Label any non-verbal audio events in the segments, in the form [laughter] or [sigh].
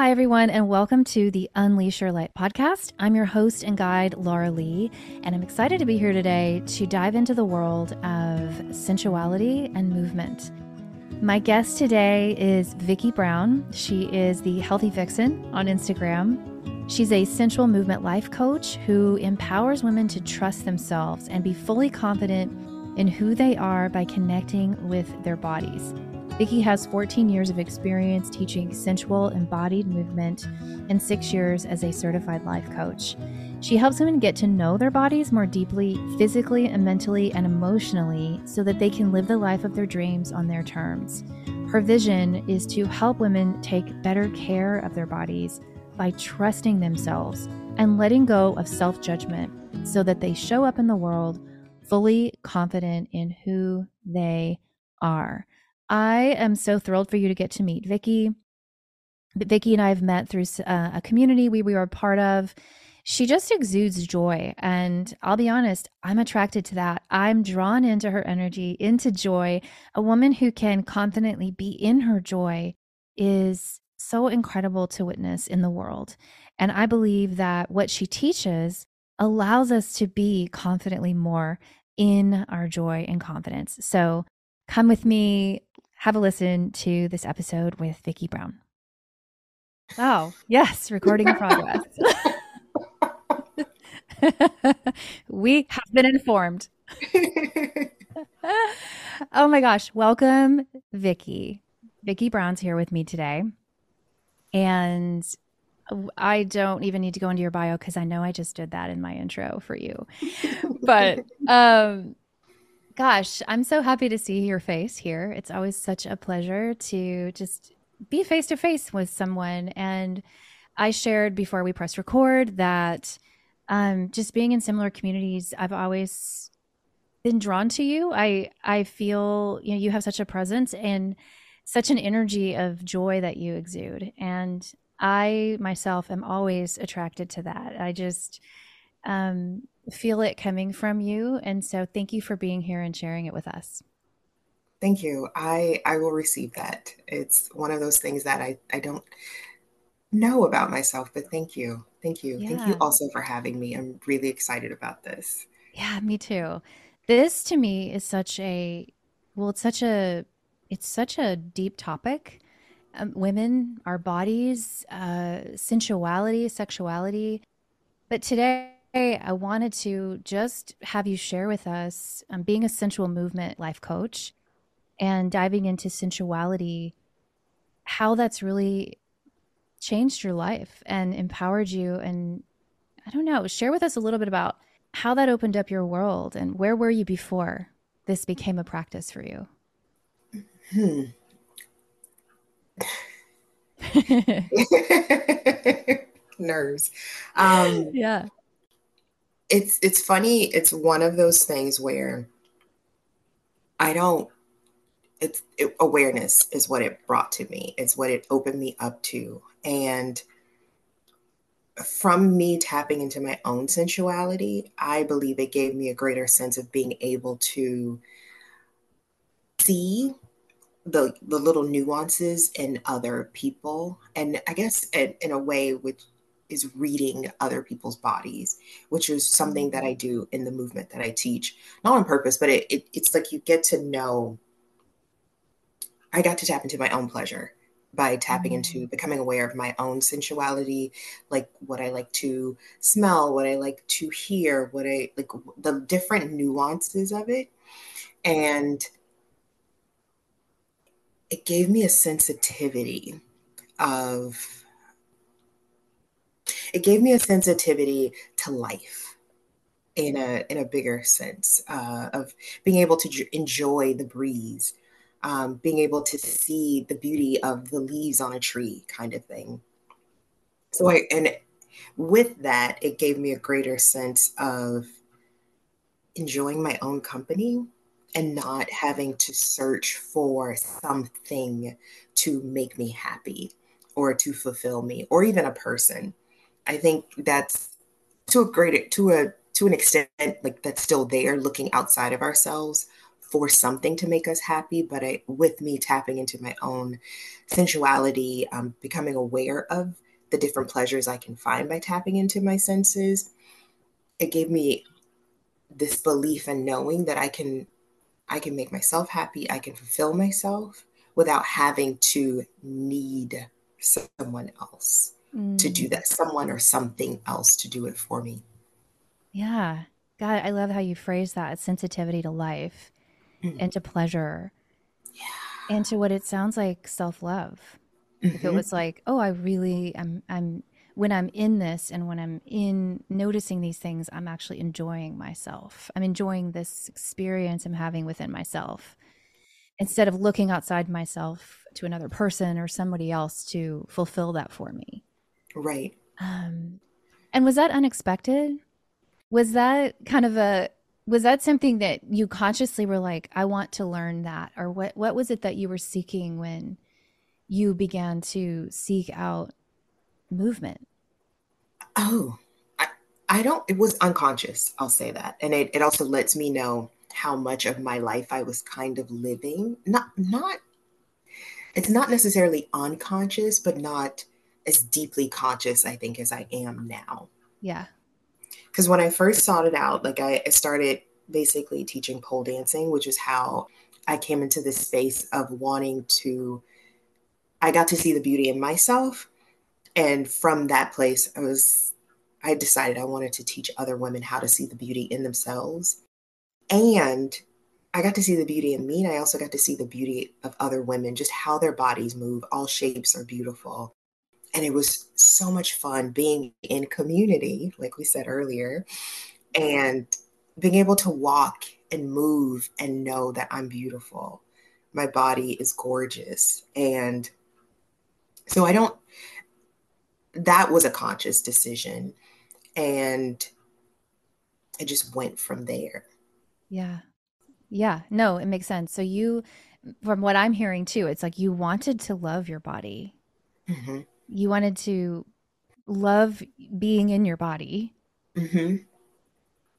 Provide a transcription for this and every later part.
Hi, everyone, and welcome to the Unleash Your Light podcast. I'm your host and guide, Laura Lee, and I'm excited to be here today to dive into the world of sensuality and movement. My guest today is Viki Brown. She is the Healthy Vixen on Instagram. She's a sensual movement life coach who empowers women to trust themselves and be fully confident in who they are by connecting with their bodies. Viki has 14 years of experience teaching sensual embodied movement and six years as a certified life coach. She helps women get to know their bodies more deeply, physically and mentally and emotionally, so that they can live the life of their dreams on their terms. Her vision is to help women take better care of their bodies by trusting themselves and letting go of self judgment so that they show up in the world fully confident in who they are. I am so thrilled for you to get to meet Viki. Viki and I have met through uh, a community we, we were a part of. She just exudes joy. And I'll be honest, I'm attracted to that. I'm drawn into her energy, into joy. A woman who can confidently be in her joy is so incredible to witness in the world. And I believe that what she teaches allows us to be confidently more in our joy and confidence. So come with me, have a listen to this episode with Viki Brown. Oh, [laughs] yes, recording in progress. [laughs] [laughs] we have been informed. oh my gosh, welcome Viki. Viki Brown's here with me today. And I don't even need to go into your bio because I know I just did that in my intro for you. but um, gosh, I'm so happy to see your face here. It's always such a pleasure to just be face to face with someone. And I shared before we press record that um, just being in similar communities, I've always been drawn to you. I I feel you know you have such a presence and such an energy of joy that you exude. And I myself am always attracted to that. I just um, feel it coming from you. And so thank you for being here and sharing it with us. Thank you. I I will receive that. It's one of those things that I I don't know about myself, but thank you. Thank you. Yeah. Thank you also for having me. I'm really excited about this. Yeah, me too. This to me is such a well, it's such a it's such a deep topic. Um, women, our bodies, uh, sensuality, sexuality. But today, I wanted to just have you share with us um, being a sensual movement life coach and diving into sensuality, how that's really changed your life and empowered you. And I don't know, share with us a little bit about how that opened up your world and where were you before this became a practice for you? Hmm. [laughs] [laughs] Nerves. Um, yeah. It's it's funny. It's one of those things where I don't. It's it, awareness is what it brought to me. It's what it opened me up to, and from me tapping into my own sensuality, I believe it gave me a greater sense of being able to see the the little nuances in other people and i guess in, in, a way which is reading other people's bodies which is something that i do in the movement that i teach. Not on purpose but it, it it's like you get to know i got to tap into my own pleasure by tapping into mm-hmm. becoming aware of my own sensuality like what i like to smell what i like to hear what i like the different nuances of it. And it gave me a sensitivity of it gave me a sensitivity to life in a in a bigger sense uh, of being able to enjoy the breeze um, being able to see the beauty of the leaves on a tree kind of thing. So i and with that it gave me a greater sense of enjoying my own company and not having to search for something to make me happy or to fulfill me or even a person i think that's to a great to a to an extent like that's still there looking outside of ourselves for something to make us happy, but I, with me tapping into my own sensuality, um, becoming aware of the different pleasures I can find by tapping into my senses, it gave me this belief and knowing that I can I can make myself happy, I can fulfill myself without having to need someone else mm. to do mm. that, someone or something else to do it for me. Yeah. God, I love how you phrase that sensitivity to life mm. and to pleasure. Yeah. And to what it sounds like self-love. Mm-hmm. If it mm-hmm. was like, oh, I really am I'm when I'm in this and when I'm in noticing these things, I'm actually enjoying myself. I'm enjoying this experience I'm having within myself instead of looking outside myself to another person or somebody else to fulfill that for me. Right. Um, and was that unexpected? Was that kind of a was that something that you consciously were like, I want to learn that, or what? What was it that you were seeking when you began to seek out movement? Oh, I, I don't. It was unconscious. I'll say that, and it, it also lets me know how much of my life I was kind of living. Not not. It's not necessarily unconscious, but not as deeply conscious. I think as I am now. Yeah. Because when I first sought it out, like I, I started basically teaching pole dancing, which is how I came into this space of wanting to. I got to see the beauty in myself and from that place i was i decided i wanted to teach other women how to see the beauty in themselves and i got to see the beauty in me and i also got to see the beauty of other women just how their bodies move all shapes are beautiful and it was so much fun being in community like we said earlier and being able to walk and move and know that i'm beautiful my body is gorgeous and so i don't that was a conscious decision. And I just went from there. Yeah. Yeah. No, it makes sense. So you, from what I'm hearing too, it's like you wanted to love your body. Mm-hmm. You wanted to love being in your body. Mm-hmm.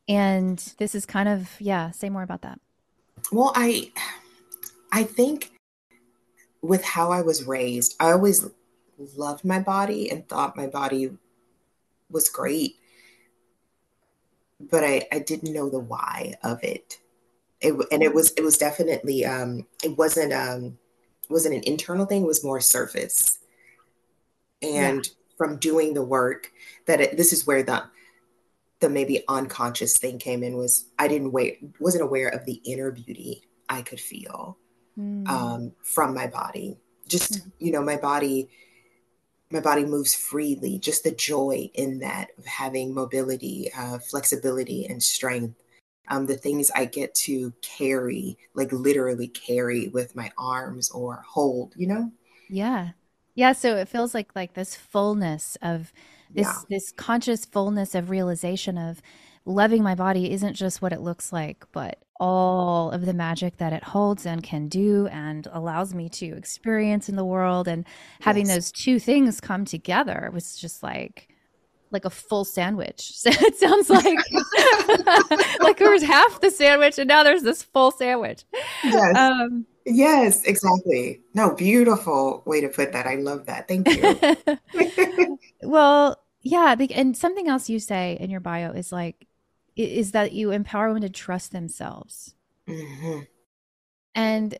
And this is kind of, yeah, say more about that. Well, I, I think with how I was raised, I always loved my body and thought my body was great. But I, I didn't know the why of it. It and it was it was definitely um it wasn't um it wasn't an internal thing, it was more surface. And yeah. from doing the work that it, this is where the the maybe unconscious thing came in was I didn't wait wasn't aware of the inner beauty I could feel mm. um, from my body. Just mm. you know, my body my body moves freely, just the joy in that of having mobility, uh, flexibility, and strength. Um, the things I get to carry, like literally carry with my arms or hold, you know? Yeah. Yeah. So it feels like like this fullness of this yeah. this conscious fullness of realization of loving my body isn't just what it looks like, but all of the magic that it holds and can do and allows me to experience in the world and having yes. those two things come together was just like like a full sandwich. [laughs] So it sounds like [laughs] like there was half the sandwich and now there's this full sandwich. Yes. Um, yes, exactly. No, beautiful way to put that. I love that. Thank you. [laughs] well, yeah, and something else you say in your bio is like is that you empower women to trust themselves. Mm-hmm. And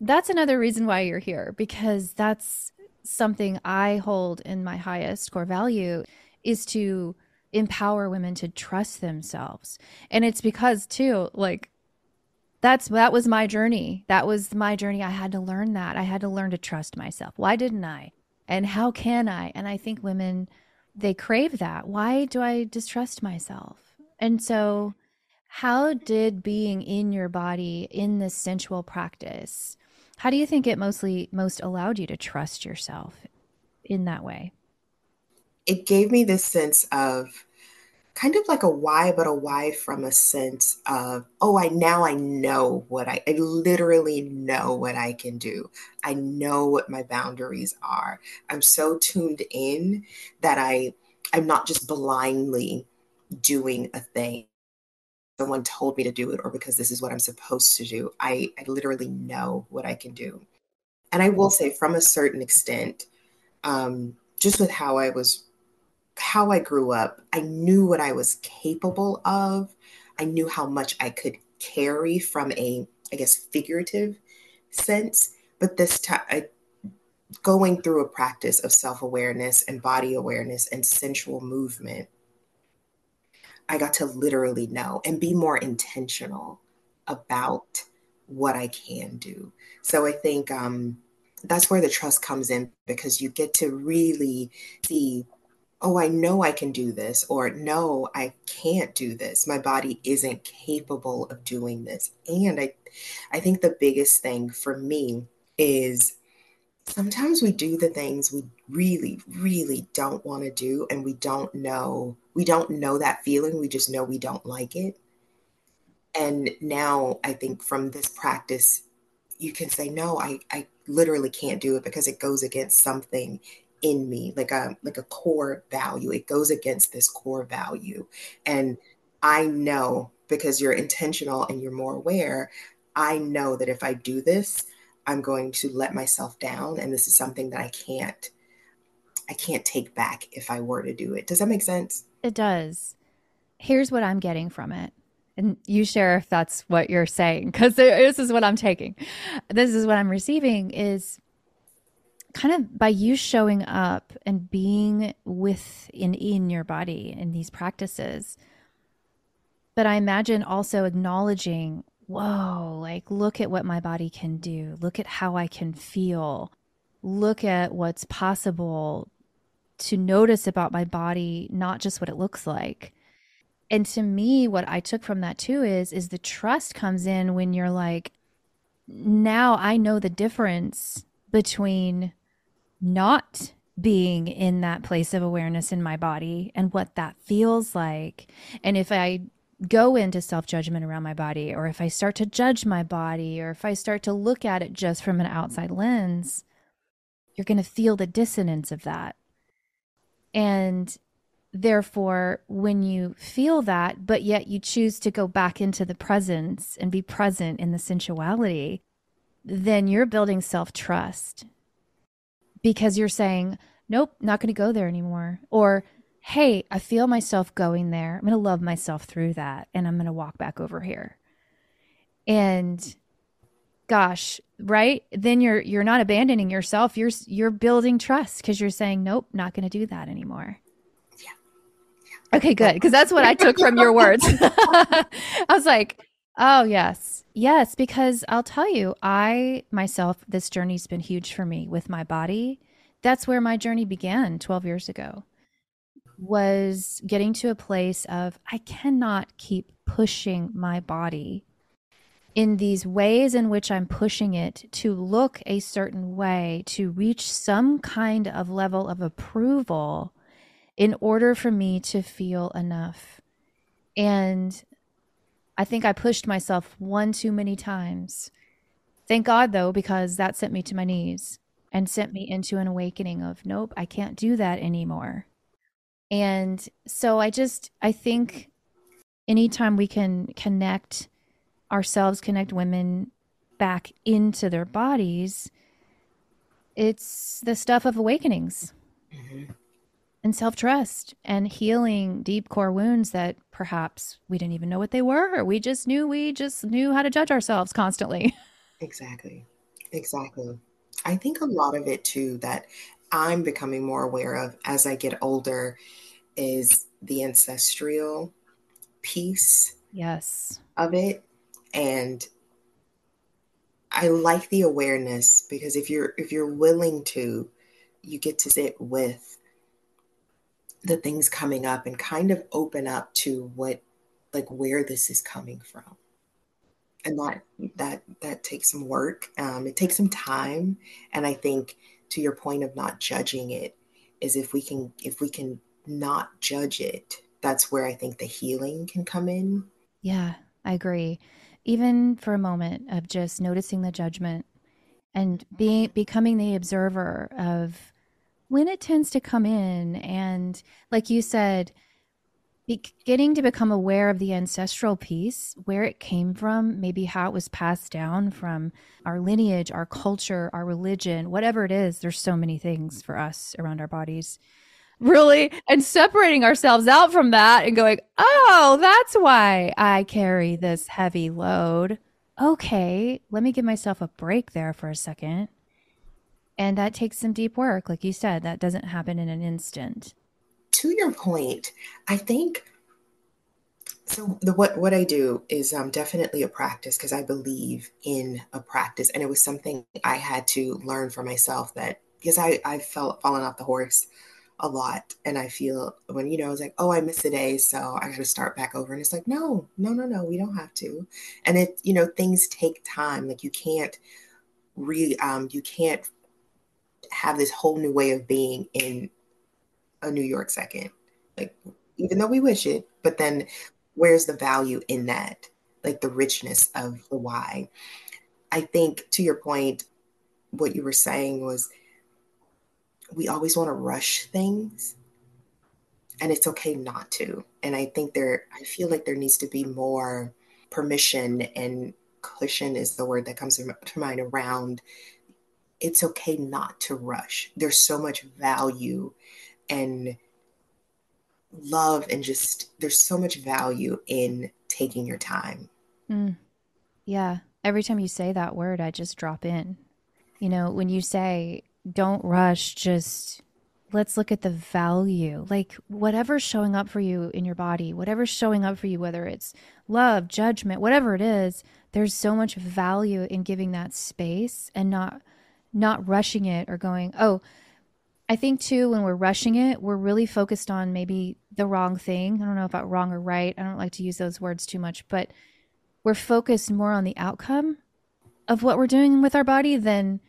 that's another reason why you're here because that's something I hold in my highest core value is to empower women to trust themselves. And it's because too like that's that was my journey. That was my journey. I had to learn that. I had to learn to trust myself. Why didn't I? And how can I? And I think women they crave that. Why do I distrust myself? And so, how did being in your body in this sensual practice, how do you think it mostly most allowed you to trust yourself in that way? It gave me this sense of kind of like a why, but a why from a sense of, oh, I now I know what I, I literally know what I can do. I know what my boundaries are. I'm so tuned in that I I'm not just blindly doing a thing. someone told me to do it or because this is what I'm supposed to do. I, I literally know what I can do. And I will say, from a certain extent, um, just with how I was, how I grew up, I knew what I was capable of. I knew how much I could carry from a, I guess, figurative sense. But this time, going through a practice of self awareness and body awareness and sensual movement, I got to literally know and be more intentional about what I can do. So I think um, that's where the trust comes in because you get to really see, oh, I know I can do this, or no, I can't do this. My body isn't capable of doing this. And I, I think the biggest thing for me is sometimes we do the things we really, really don't want to do, and we don't know. We don't know that feeling. We just know we don't like it. And now I think from this practice, you can say, no, I, I literally can't do it because it goes against something in me, like a like a core value. It goes against this core value. And I know because you're intentional and you're more aware, I know that if I do this, I'm going to let myself down and this is something that I can't I can't take back if I were to do it. Does that make sense? It does. Here's what I'm getting from it. And you share if that's what you're saying cuz this is what I'm taking. This is what I'm receiving is kind of by you showing up and being with in in your body in these practices. But I imagine also acknowledging whoa, like look at what my body can do. Look at how I can feel. Look at what's possible to notice about my body, not just what it looks like. And to me, what I took from that too is is the trust comes in when you're like, now I know the difference between not being in that place of awareness in my body and what that feels like. And if I go into self judgment around my body, or if I start to judge my body, or if I start to look at it just from an outside lens, you're going to feel the dissonance of that. And therefore, when you feel that, but yet you choose to go back into the presence and be present in the sensuality, then you're building self trust because you're saying, nope, not going to go there anymore. Or hey, I feel myself going there. I'm going to love myself through that and I'm going to walk back over here. And gosh, right? Then you're you're not abandoning yourself. You're you're building trust cuz you're saying, "Nope, not going to do that anymore." Yeah. yeah. Okay, good, because that's what I took from your words. [laughs] I was like, "Oh, yes. Yes, because I'll tell you, I myself this journey's been huge for me with my body. That's where my journey began 12 years ago was getting to a place of I cannot keep pushing my body in these ways in which I'm pushing it to look a certain way, to reach some kind of level of approval in order for me to feel enough. And I think I pushed myself one too many times. Thank God, though, because that sent me to my knees and sent me into an awakening of, nope, I can't do that anymore. And so I just, I think anytime we can connect ourselves, connect women back into their bodies, it's the stuff of awakenings mm-hmm. And self trust and healing deep core wounds that perhaps we didn't even know what they were. We just knew we just knew how to judge ourselves constantly. [laughs] Exactly. Exactly. I think a lot of it too that I'm becoming more aware of as I get older is the ancestral piece yes of it and i like the awareness because if you're if you're willing to you get to sit with the things coming up and kind of open up to what like where this is coming from and that that that takes some work um, it takes some time and i think to your point of not judging it is if we can if we can not judge it, that's where I think the healing can come in. Yeah, I agree. Even for a moment of just noticing the judgment and being becoming the observer of when it tends to come in and like you said beginning to become aware of the ancestral piece, where it came from, maybe how it was passed down from our lineage, our culture, our religion, whatever it is. There's so many things for us around our bodies. Really, and separating ourselves out from that and going, oh, that's why I carry this heavy load. Okay, let me give myself a break there for a second. And that takes some deep work. Like you said, that doesn't happen in an instant to your point, I think so. The what what I do is um, definitely a practice because I believe in a practice, and it was something I had to learn for myself that because I I felt fallen off the horse a lot, and I feel when you know it's like oh I missed a day, so I got to start back over, and it's like no no no no we don't have to, and it you know things take time. Like you can't re um you can't have this whole new way of being in a New York second. Like, even though we wish it, but then where's the value in that? Like the richness of the why. I think to your point, what you were saying was we always want to rush things and it's okay not to. And I think there, I feel like there needs to be more permission and cushion is the word that comes to mind around it's okay not to rush. There's so much value and love and just there's so much value in taking your time. Mm. Yeah. Every time you say that word, I just drop in. You know, when you say don't rush, just let's look at the value. Like whatever's showing up for you in your body, whatever's showing up for you, whether it's love, judgment, whatever it is, there's so much value in giving that space and not not rushing it or going, "Oh, I think too, when we're rushing it, we're really focused on maybe the wrong thing. I don't know about wrong or right. I don't like to use those words too much, but we're focused more on the outcome of what we're doing with our body than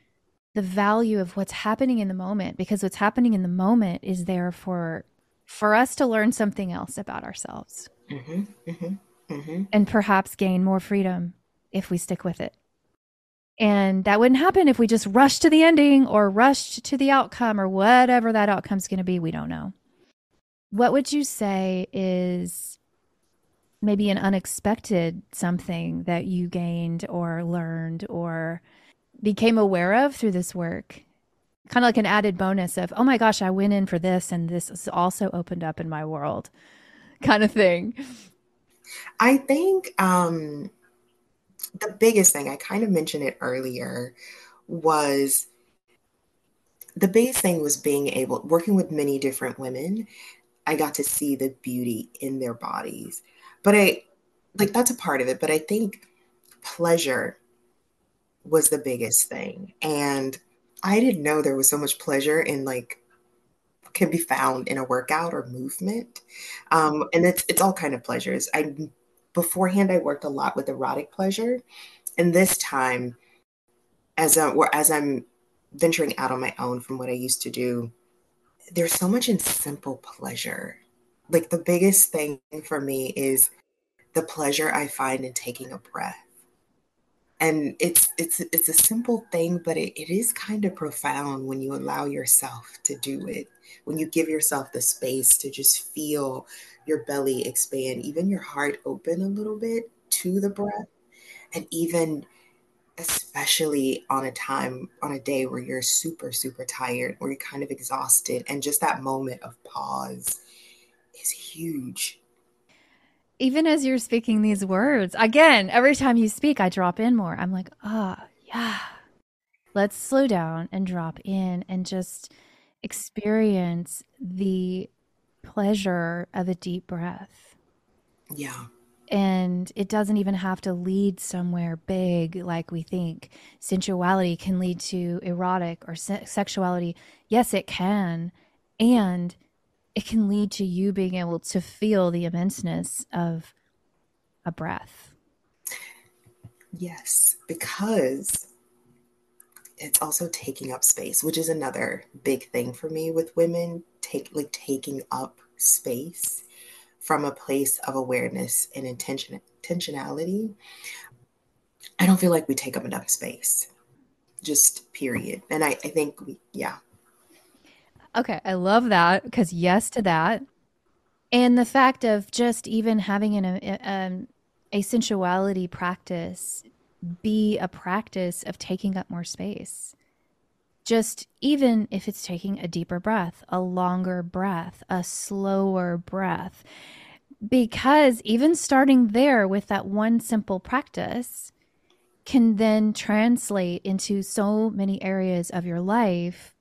the value of what's happening in the moment because what's happening in the moment is there for for us to learn something else about ourselves mm-hmm, mm-hmm, mm-hmm. and perhaps gain more freedom if we stick with it and that wouldn't happen if we just rushed to the ending or rushed to the outcome or whatever that outcome's going to be. We don't know. What would you say is maybe an unexpected something that you gained or learned or became aware of through this work? Kind of like an added bonus of, oh my gosh, I went in for this and this is also opened up in my world, kind of thing. I think um, the biggest thing, I kind of mentioned it earlier, was the biggest thing was being able, working with many different women, I got to see the beauty in their bodies. But I, like, that's a part of it. But I think pleasure was the biggest thing. And I didn't know there was so much pleasure in like can be found in a workout or movement. Um, and it's it's all kind of pleasures. I beforehand I worked a lot with erotic pleasure, and this time, as a, as I'm venturing out on my own from what I used to do, there's so much in simple pleasure. Like the biggest thing for me is the pleasure I find in taking a breath. And it's it's it's a simple thing, but it, it is kind of profound when you allow yourself to do it, when you give yourself the space to just feel your belly expand, even your heart open a little bit to the breath. And even especially on a time on a day where you're super super tired or you're kind of exhausted and just that moment of pause is huge. Even as you're speaking these words again every time you speak i drop in more. I'm like ah oh, yeah. Let's slow down and drop in and just experience the pleasure of a deep breath. Yeah. And it doesn't even have to lead somewhere big like we think. Sensuality can lead to erotic or se- sexuality. Yes, it can. And it can lead to you being able to feel the immenseness of a breath. Yes, because it's also taking up space, which is another big thing for me with women, take like taking up space from a place of awareness and intention intentionality. I don't feel like we take up enough space. Just period. And I, I think we yeah. Okay, I love that because yes to that. And the fact of just even having an, a, um, a sensuality practice be a practice of taking up more space. Just even if it's taking a deeper breath, a longer breath, a slower breath. Because even starting there with that one simple practice can then translate into so many areas of your life.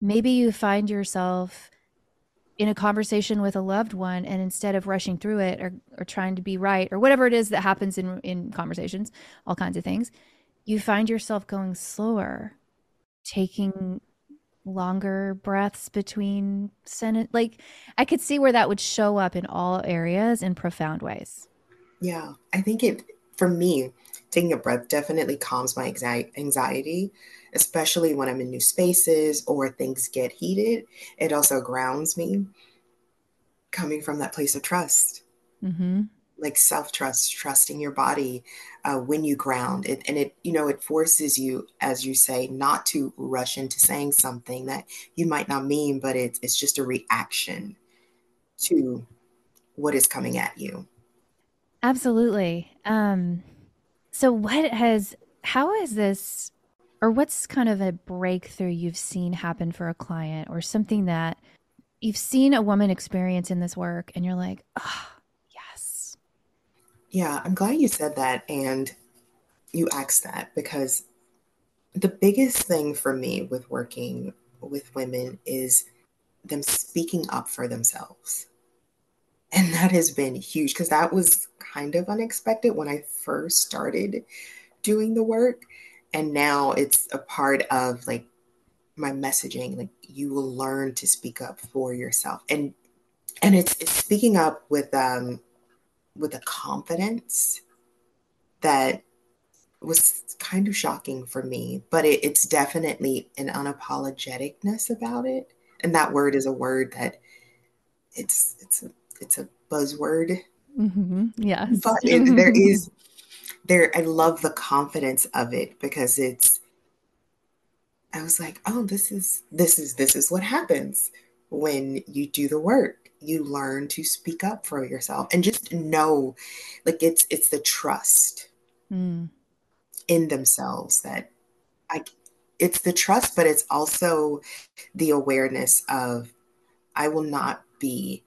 Maybe you find yourself in a conversation with a loved one and instead of rushing through it or, or trying to be right or whatever it is that happens in, in conversations all kinds of things you find yourself going slower taking longer breaths between sentence like i could see where that would show up in all areas in profound ways. Yeah i think it for me taking a breath definitely calms my anxiety especially when I'm in new spaces or things get heated. It also grounds me coming from that place of trust. Mm-hmm. Like self trust, trusting your body uh, when you ground it. And it, you know, it forces you, as you say, not to rush into saying something that you might not mean, but it's, it's just a reaction to what is coming at you. Absolutely. Um, so, what has, how has this or what's kind of a breakthrough you've seen happen for a client or something that you've seen a woman experience in this work and you're like, oh, yes. Yeah, I'm glad you said that and you asked that because the biggest thing for me with working with women is them speaking up for themselves. And that has been huge because that was kind of unexpected when I first started doing the work. And now it's a part of like my messaging like you will learn to speak up for yourself. And and it's, it's speaking up with um with a confidence that was kind of shocking for me but it, it's definitely an unapologeticness about it. And that word is a word that it's it's it's a buzzword mm-hmm. yeah but it, there is there i love the confidence of it because it's i was like oh this is this is this is what happens when you do the work you learn to speak up for yourself and just know like it's it's the trust mm. in themselves that i it's the trust but it's also the awareness of i will not be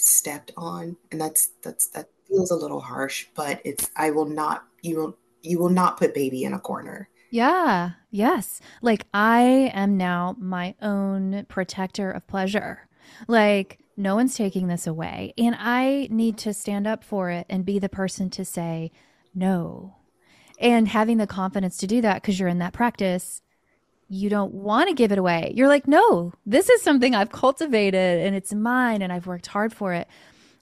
stepped on and that's that's that feels a little harsh, but it's I will not you will you will not put baby in a corner. Yeah. Yes. Like I am now my own protector of pleasure. Like no one's taking this away and I need to stand up for it and be the person to say no. And having the confidence to do that because you're in that practice you don't want to give it away. You're like, no, this is something I've cultivated and it's mine and I've worked hard for it.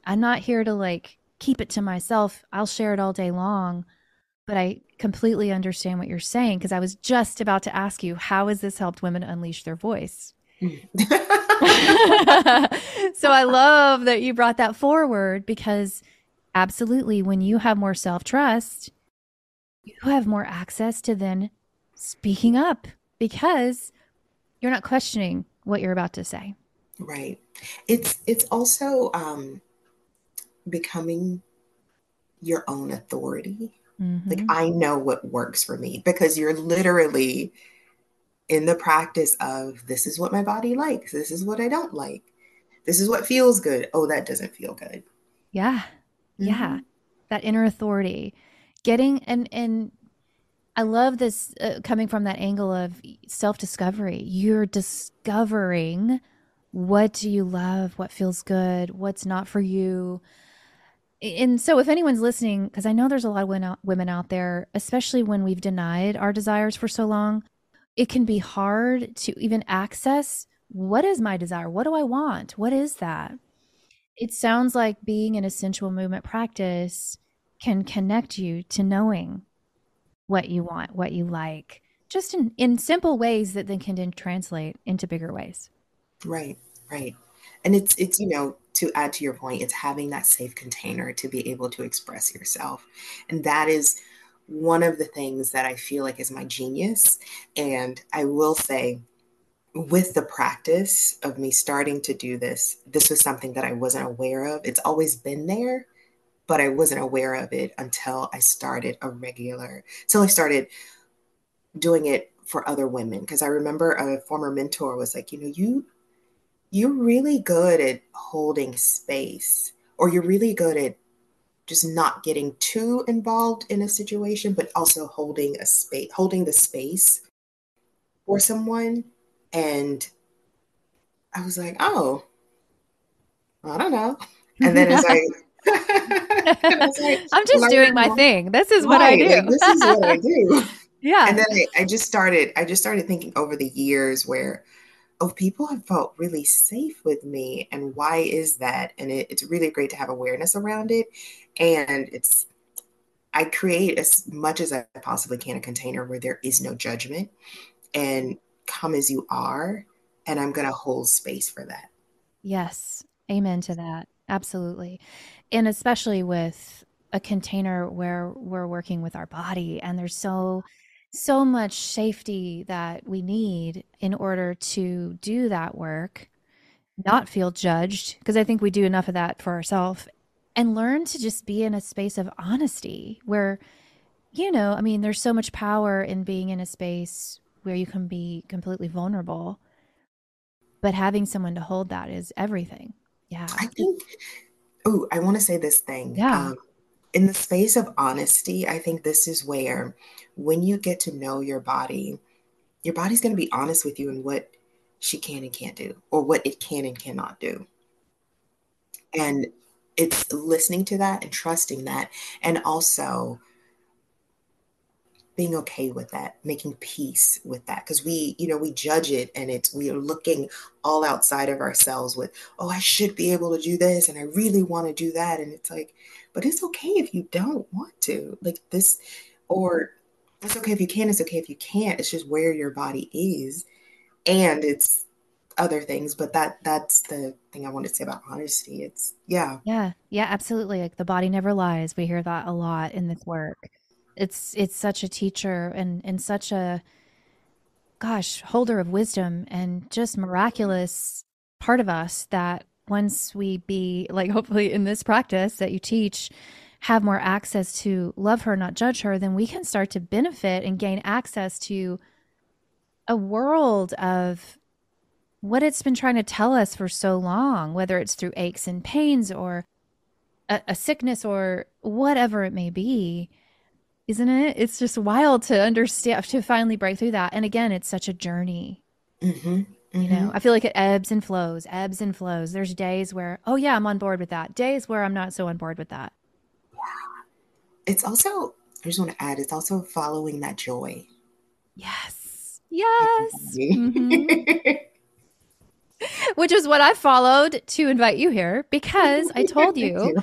I'm not here to like keep it to myself. I'll share it all day long. But I completely understand what you're saying because I was just about to ask you, how has this helped women unleash their voice? [laughs] so I love that you brought that forward because absolutely, when you have more self trust, you have more access to then speaking up because you're not questioning what you're about to say. Right. It's it's also um becoming your own authority. Mm-hmm. Like, I know what works for me because you're literally in the practice of this is what my body likes, this is what I don't like, this is what feels good. Oh, that doesn't feel good. Yeah. Mm-hmm. Yeah. That inner authority. Getting and and I love this uh, coming from that angle of self discovery. You're discovering what do you love, what feels good, what's not for you. And so if anyone's listening because i know there's a lot of women out there especially when we've denied our desires for so long it can be hard to even access what is my desire? What do i want? What is that? It sounds like being in a sensual movement practice can connect you to knowing what you want what you like just in, in simple ways that then can then translate into bigger ways right right and it's it's you know to add to your point, it's having that safe container to be able to express yourself. And that is one of the things that I feel like is my genius. And I will say, with the practice of me starting to do this, this was something that I wasn't aware of. It's always been there, but I wasn't aware of it until I started a regular. until I started doing it for other women because I remember a former mentor was like, you know, you you're really good at holding space or you're really good at just not getting too involved in a situation but also holding a space holding the space for someone and I was like, oh, I don't know. And then it's like, [laughs] [laughs] like I'm just doing my thing. This is what I do. Like, this is what I [laughs] do. yeah. And then I, I just started, I just started thinking over the years where, oh, people have felt really safe with me. And why is that? And it, it's really great to have awareness around it. And it's, I create as much as I possibly can a container where there is no judgment and come as you are. And I'm going to hold space for that. Yes. Amen to that. Absolutely. And especially with a container where we're working with our body and there's so so much safety that we need in order to do that work, not feel judged, because I think we do enough of that for ourselves, and learn to just be in a space of honesty where, you know, I mean, there's so much power in being in a space where you can be completely vulnerable. But having someone to hold that is everything. Yeah. I think, oh, I want to say this thing. Yeah. Um, in the space of honesty, I think this is where when you get to know your body, your body's going to be honest with you in what she can and can't do, or what it can and cannot do. And it's listening to that and trusting that, and also being okay with that, making peace with that. Because we, you know, we judge it and it's, we are looking all outside of ourselves with, oh, I should be able to do this and I really want to do that. And it's like, but it's okay if you don't want to. Like this, or it's okay if you can, it's okay if you can't. It's just where your body is. And it's other things, but that that's the thing I wanted to say about honesty. It's yeah. Yeah. Yeah, absolutely. Like the body never lies. We hear that a lot in this work it's it's such a teacher and and such a gosh holder of wisdom and just miraculous part of us that once we be like [laughs] hopefully in this practice that you teach have more access to love her not judge her then we can start to benefit and gain access to a world of what it's been trying to tell us for so long whether it's through aches and pains or a, a sickness or whatever it may be isn't it? It's just wild to understand, to finally break through that. And again, it's such a journey. Mm-hmm, mm-hmm. You know, I feel like it ebbs and flows, ebbs and flows. There's days where, oh, yeah, I'm on board with that. Days where I'm not so on board with that. Yeah. It's also, I just want to add, it's also following that joy. Yes. Yes. Mm-hmm. [laughs] Which is what I followed to invite you here because [laughs] I told you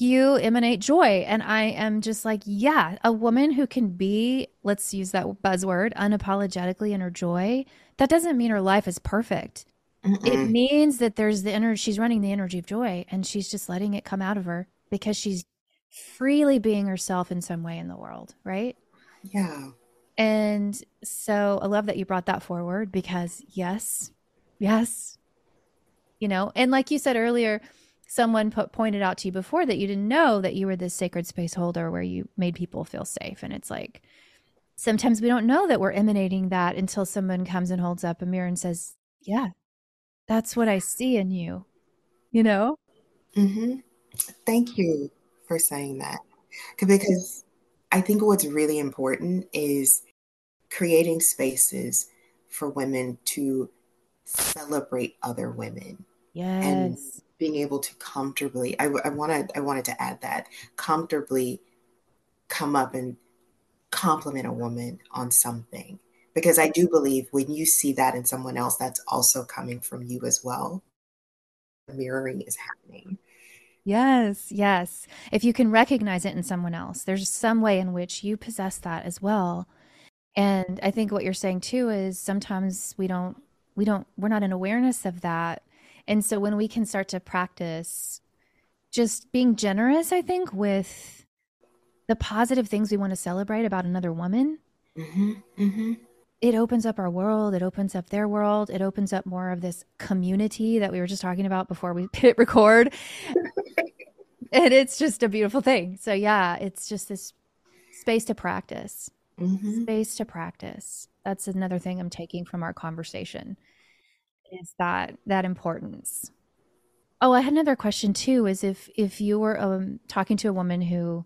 you emanate joy. And I am just like, yeah, a woman who can be, let's use that buzzword, unapologetically in her joy, that doesn't mean her life is perfect. Mm-mm. It means that there's the energy, she's running the energy of joy and she's just letting it come out of her because she's freely being herself in some way in the world, right? Yeah. And so I love that you brought that forward because, yes, yes, you know, and like you said earlier, someone put, pointed out to you before that you didn't know that you were this sacred space holder where you made people feel safe. And it's like, sometimes we don't know that we're emanating that until someone comes and holds up a mirror and says, Yeah, that's what I see in you, you know? Mm-hmm. Thank you for saying that. Because I think what's really important is creating spaces for women to celebrate other women. Yes. And being able to comfortably I, I wanted I wanted to add that comfortably come up and compliment a woman on something because I do believe when you see that in someone else that's also coming from you as well mirroring is happening Yes, yes. If you can recognize it in someone else, there's some way in which you possess that as well. And I think what you're saying too is sometimes we don't we don't we're not in awareness of that and so when we can start to practice just being generous, I think, with the positive things we want to celebrate about another woman, mm-hmm, mm-hmm. it opens up our world, it opens up their world, it opens up more of this community that we were just talking about before we [laughs] hit record. [laughs] and it's just a beautiful thing. So yeah, it's just this space to practice. Mm-hmm. Space to practice. That's another thing I'm taking from our conversation is that that importance. Oh, I had another question too is if if you were um, talking to a woman who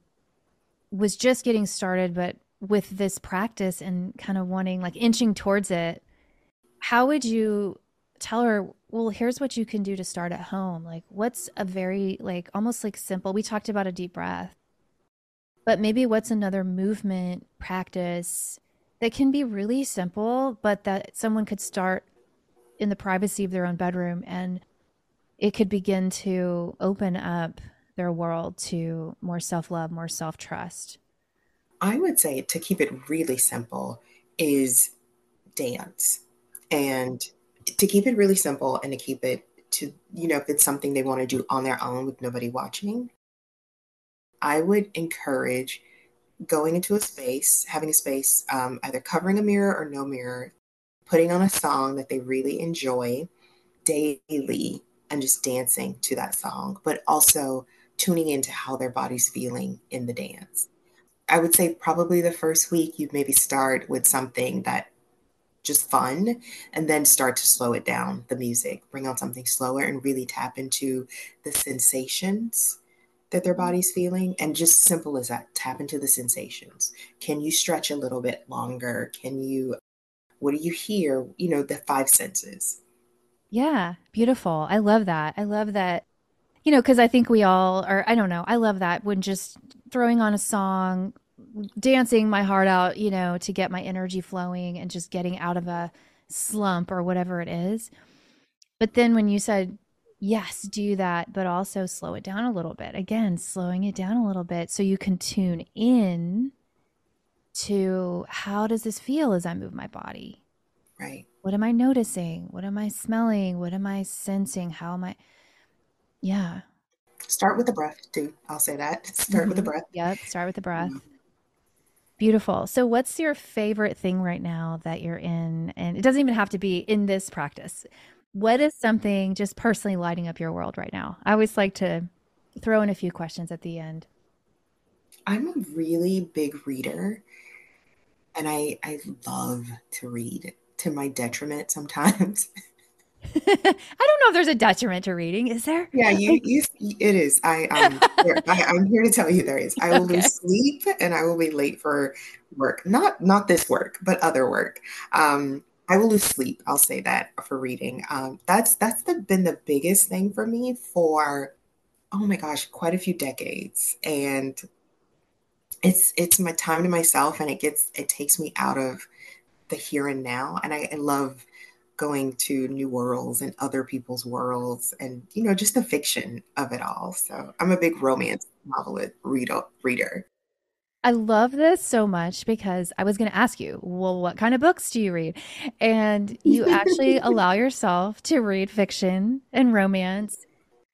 was just getting started but with this practice and kind of wanting like inching towards it, how would you tell her, well, here's what you can do to start at home? Like, what's a very, like, almost like simple? We talked about a deep breath, but maybe what's another movement practice that can be really simple, but that someone could start in the privacy of their own bedroom and it could begin to open up their world to more self love, more self trust. I would say to keep it really simple is dance. And to keep it really simple and to keep it to, you know, if it's something they want to do on their own with nobody watching, I would encourage going into a space, having a space, um, either covering a mirror or no mirror, putting on a song that they really enjoy daily and just dancing to that song, but also tuning into how their body's feeling in the dance. I would say probably the first week you maybe start with something that just fun and then start to slow it down the music. Bring on something slower and really tap into the sensations that their body's feeling and just simple as that tap into the sensations. Can you stretch a little bit longer? Can you what do you hear you know the five senses? Yeah beautiful. I love that. I love that you know, because I think we all are, I don't know, I love that when just throwing on a song, dancing my heart out, you know, to get my energy flowing and just getting out of a slump or whatever it is. But then when you said, yes, do that, but also slow it down a little bit, again, slowing it down a little bit so you can tune in to how does this feel as I move my body? Right. What am I noticing? What am I smelling? What am I sensing? How am I? Yeah. Start with the breath, too. I'll say that. [laughs] Start mm-hmm. with the mm-hmm. breath. Yep. Start with the breath. Mm-hmm. Beautiful. So, what's your favorite thing right now that you're in? And it doesn't even have to be in this practice. What is something just personally lighting up your world right now? I always like to throw in a few questions at the end. I'm a really big reader and I I love to read to my detriment sometimes. [laughs] I don't know if there's a detriment to reading. Is there? Yeah, you, you it is. I um I, am here to tell you there is. I will [laughs] okay. lose sleep and I will be late for work. Not not this work, but other work. Um, I will lose sleep. I'll say that for reading. Um, that's that's the, been the biggest thing for me for oh my gosh, quite a few decades, and it's it's my time to myself, and it gets it takes me out of the here and now, and I, I love going to new worlds and other people's worlds and you know just the fiction of it all so i'm a big romance novel reader reader I love this so much because I was going to ask you, well, what kind of books do you read? And you actually [laughs] allow yourself to read fiction and romance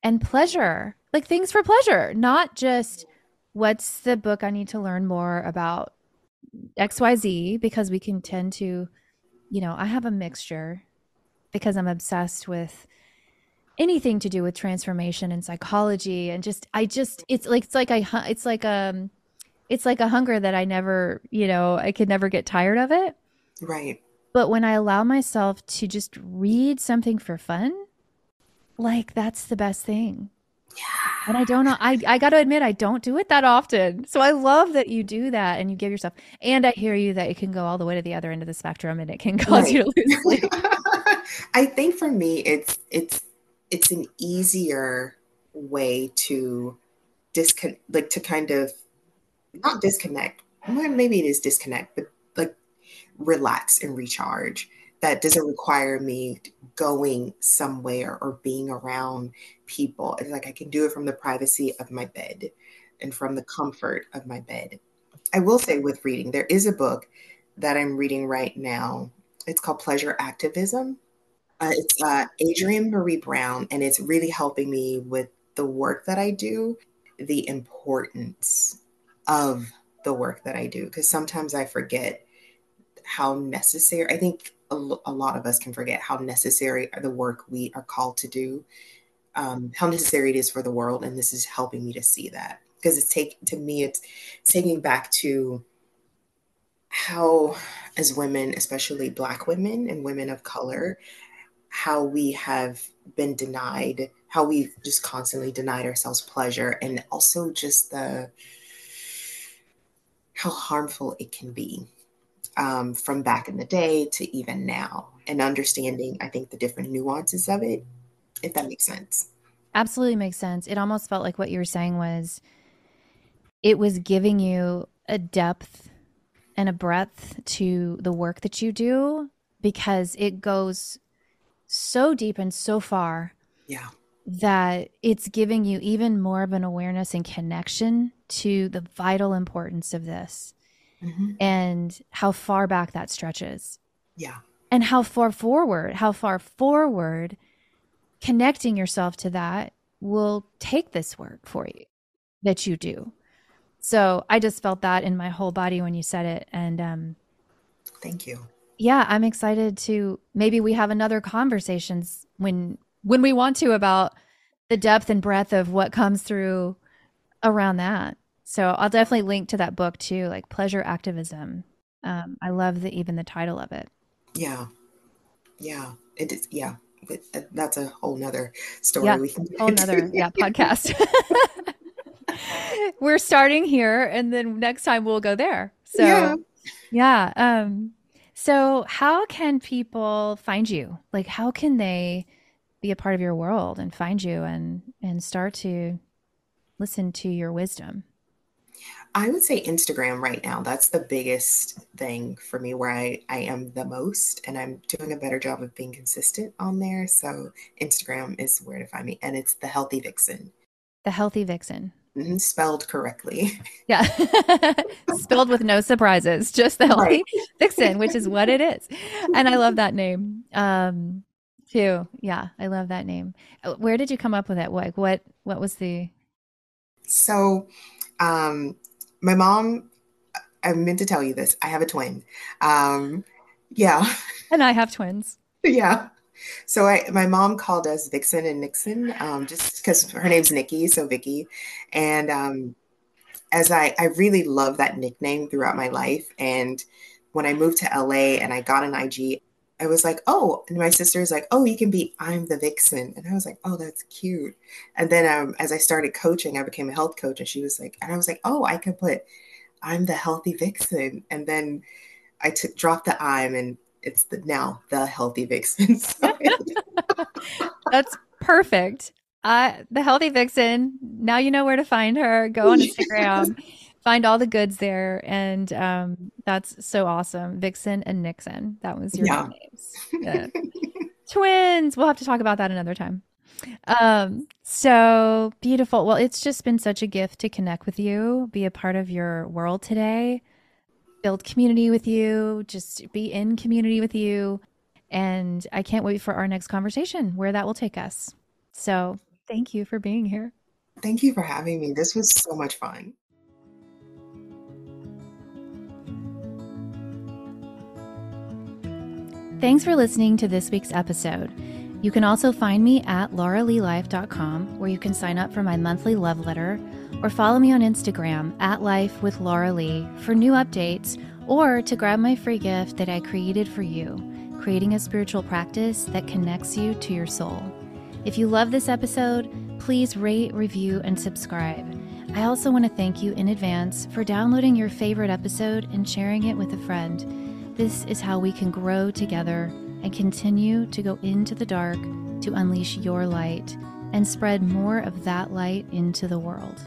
and pleasure, like things for pleasure, not just what's the book I need to learn more about XYZ, because we can tend to, you know, I have a mixture because I'm obsessed with anything to do with transformation and psychology and just I just it's like it's like I it's like um it's like a hunger that I never, you know, I could never get tired of it. Right. But when I allow myself to just read something for fun, like that's the best thing. Yeah. And I don't know. I, I got to admit, I don't do it that often. So I love that you do that and you give yourself. And I hear you that it can go all the way to the other end of the spectrum and it can [laughs] cause right. you to lose sleep. [laughs] I think for me, it's it's it's an easier way to disconnect, like to kind of not disconnect. Well, maybe it is disconnect, but like relax and recharge. That doesn't require me going somewhere or being around people. It's like I can do it from the privacy of my bed and from the comfort of my bed. I will say with reading, there is a book that I'm reading right now. It's called Pleasure Activism uh, it's uh, Adrienne Maree Brown, and it's really helping me with the work that I do, the importance of the work that I do, because sometimes I forget how necessary, I think a, a lot of us can forget how necessary the work we are called to do, um, how necessary it is for the world. And this is helping me to see that because it's take to me, it's taking back to how as women, especially black women and women of color, how we have been denied, how we've just constantly denied ourselves pleasure and also just the how harmful it can be um, from back in the day to even now and understanding i think the different nuances of it if that makes sense. Absolutely makes sense. It almost felt like what you were saying was it was giving you a depth and a breadth to the work that you do because it goes so deep and so far yeah. that it's giving you even more of an awareness and connection to the vital importance of this mm-hmm. and how far back that stretches. Yeah. And how far forward, how far forward connecting yourself to that will take this work for you that you do. So I just felt that in my whole body when you said it. And um, thank you. Yeah, I'm excited to maybe we have another conversations when when we want to about the depth and breadth of what comes through around that. So I'll definitely link to that book too, like pleasure activism. Um, I love the even the title of it. Yeah, yeah, it is. Yeah, but that's a whole nother story. Yeah, we can whole nother yeah [laughs] podcast. [laughs] We're starting here, and then next time we'll go there. So yeah, yeah. Um, so how can people find you? Like, how can they be a part of your world and find you and and start to listen to your wisdom? I would say Instagram right now. That's the biggest thing for me where I, I am the most and I'm doing a better job of being consistent on there. So Instagram is where to find me. And it's the healthy vixen. The healthy vixen. Mm-hmm, spelled correctly. [laughs] Yeah. [laughs] Spelled with no surprises. Just the healthy right. vixen, which is what it is. And I love [laughs] that name. Um too. Yeah, I love that name. Uh, where did you come up with it? Like what what was the So um my mom, I meant to tell you this. I have a twin. Um, yeah. And I have twins. [laughs] yeah. So I, my mom called us Vixen and Nixon, um, just because her name's Nikki, so Viki. And um, as I, I really love that nickname throughout my life. And when I moved to LA and I got an IG, I was like, oh, and my sister's like, oh, you can be I'm the Vixen. And I was like, oh, that's cute. And then um, as I started coaching, I became a health coach. And she was like, and I was like, oh, I can put I'm the healthy Vixen. And then I took dropped the I'm and it's the now the healthy Vixen. [laughs] [laughs] that's perfect. Uh, the healthy vixen. Now you know where to find her. Go on [laughs] Instagram find all the goods there. And um, that's so awesome. Vixen and Nixon. That was your yeah. names. Yeah. Twins. We'll have to talk about that another time. Um, so beautiful. Well, it's just been such a gift to connect with you, be a part of your world today, build community with you, just be in community with you. And I can't wait for our next conversation where that will take us. So thank you for being here. Thank you for having me. This was so much fun. Thanks for listening to this week's episode. You can also find me at lauraleelife.com, where you can sign up for my monthly love letter, or follow me on Instagram at Life with Laura Lee for new updates, or to grab my free gift that I created for you, creating a spiritual practice that connects you to your soul. If you love this episode, please rate, review, and subscribe. I also want to thank you in advance for downloading your favorite episode and sharing it with a friend. This is how we can grow together and continue to go into the dark to unleash your light and spread more of that light into the world.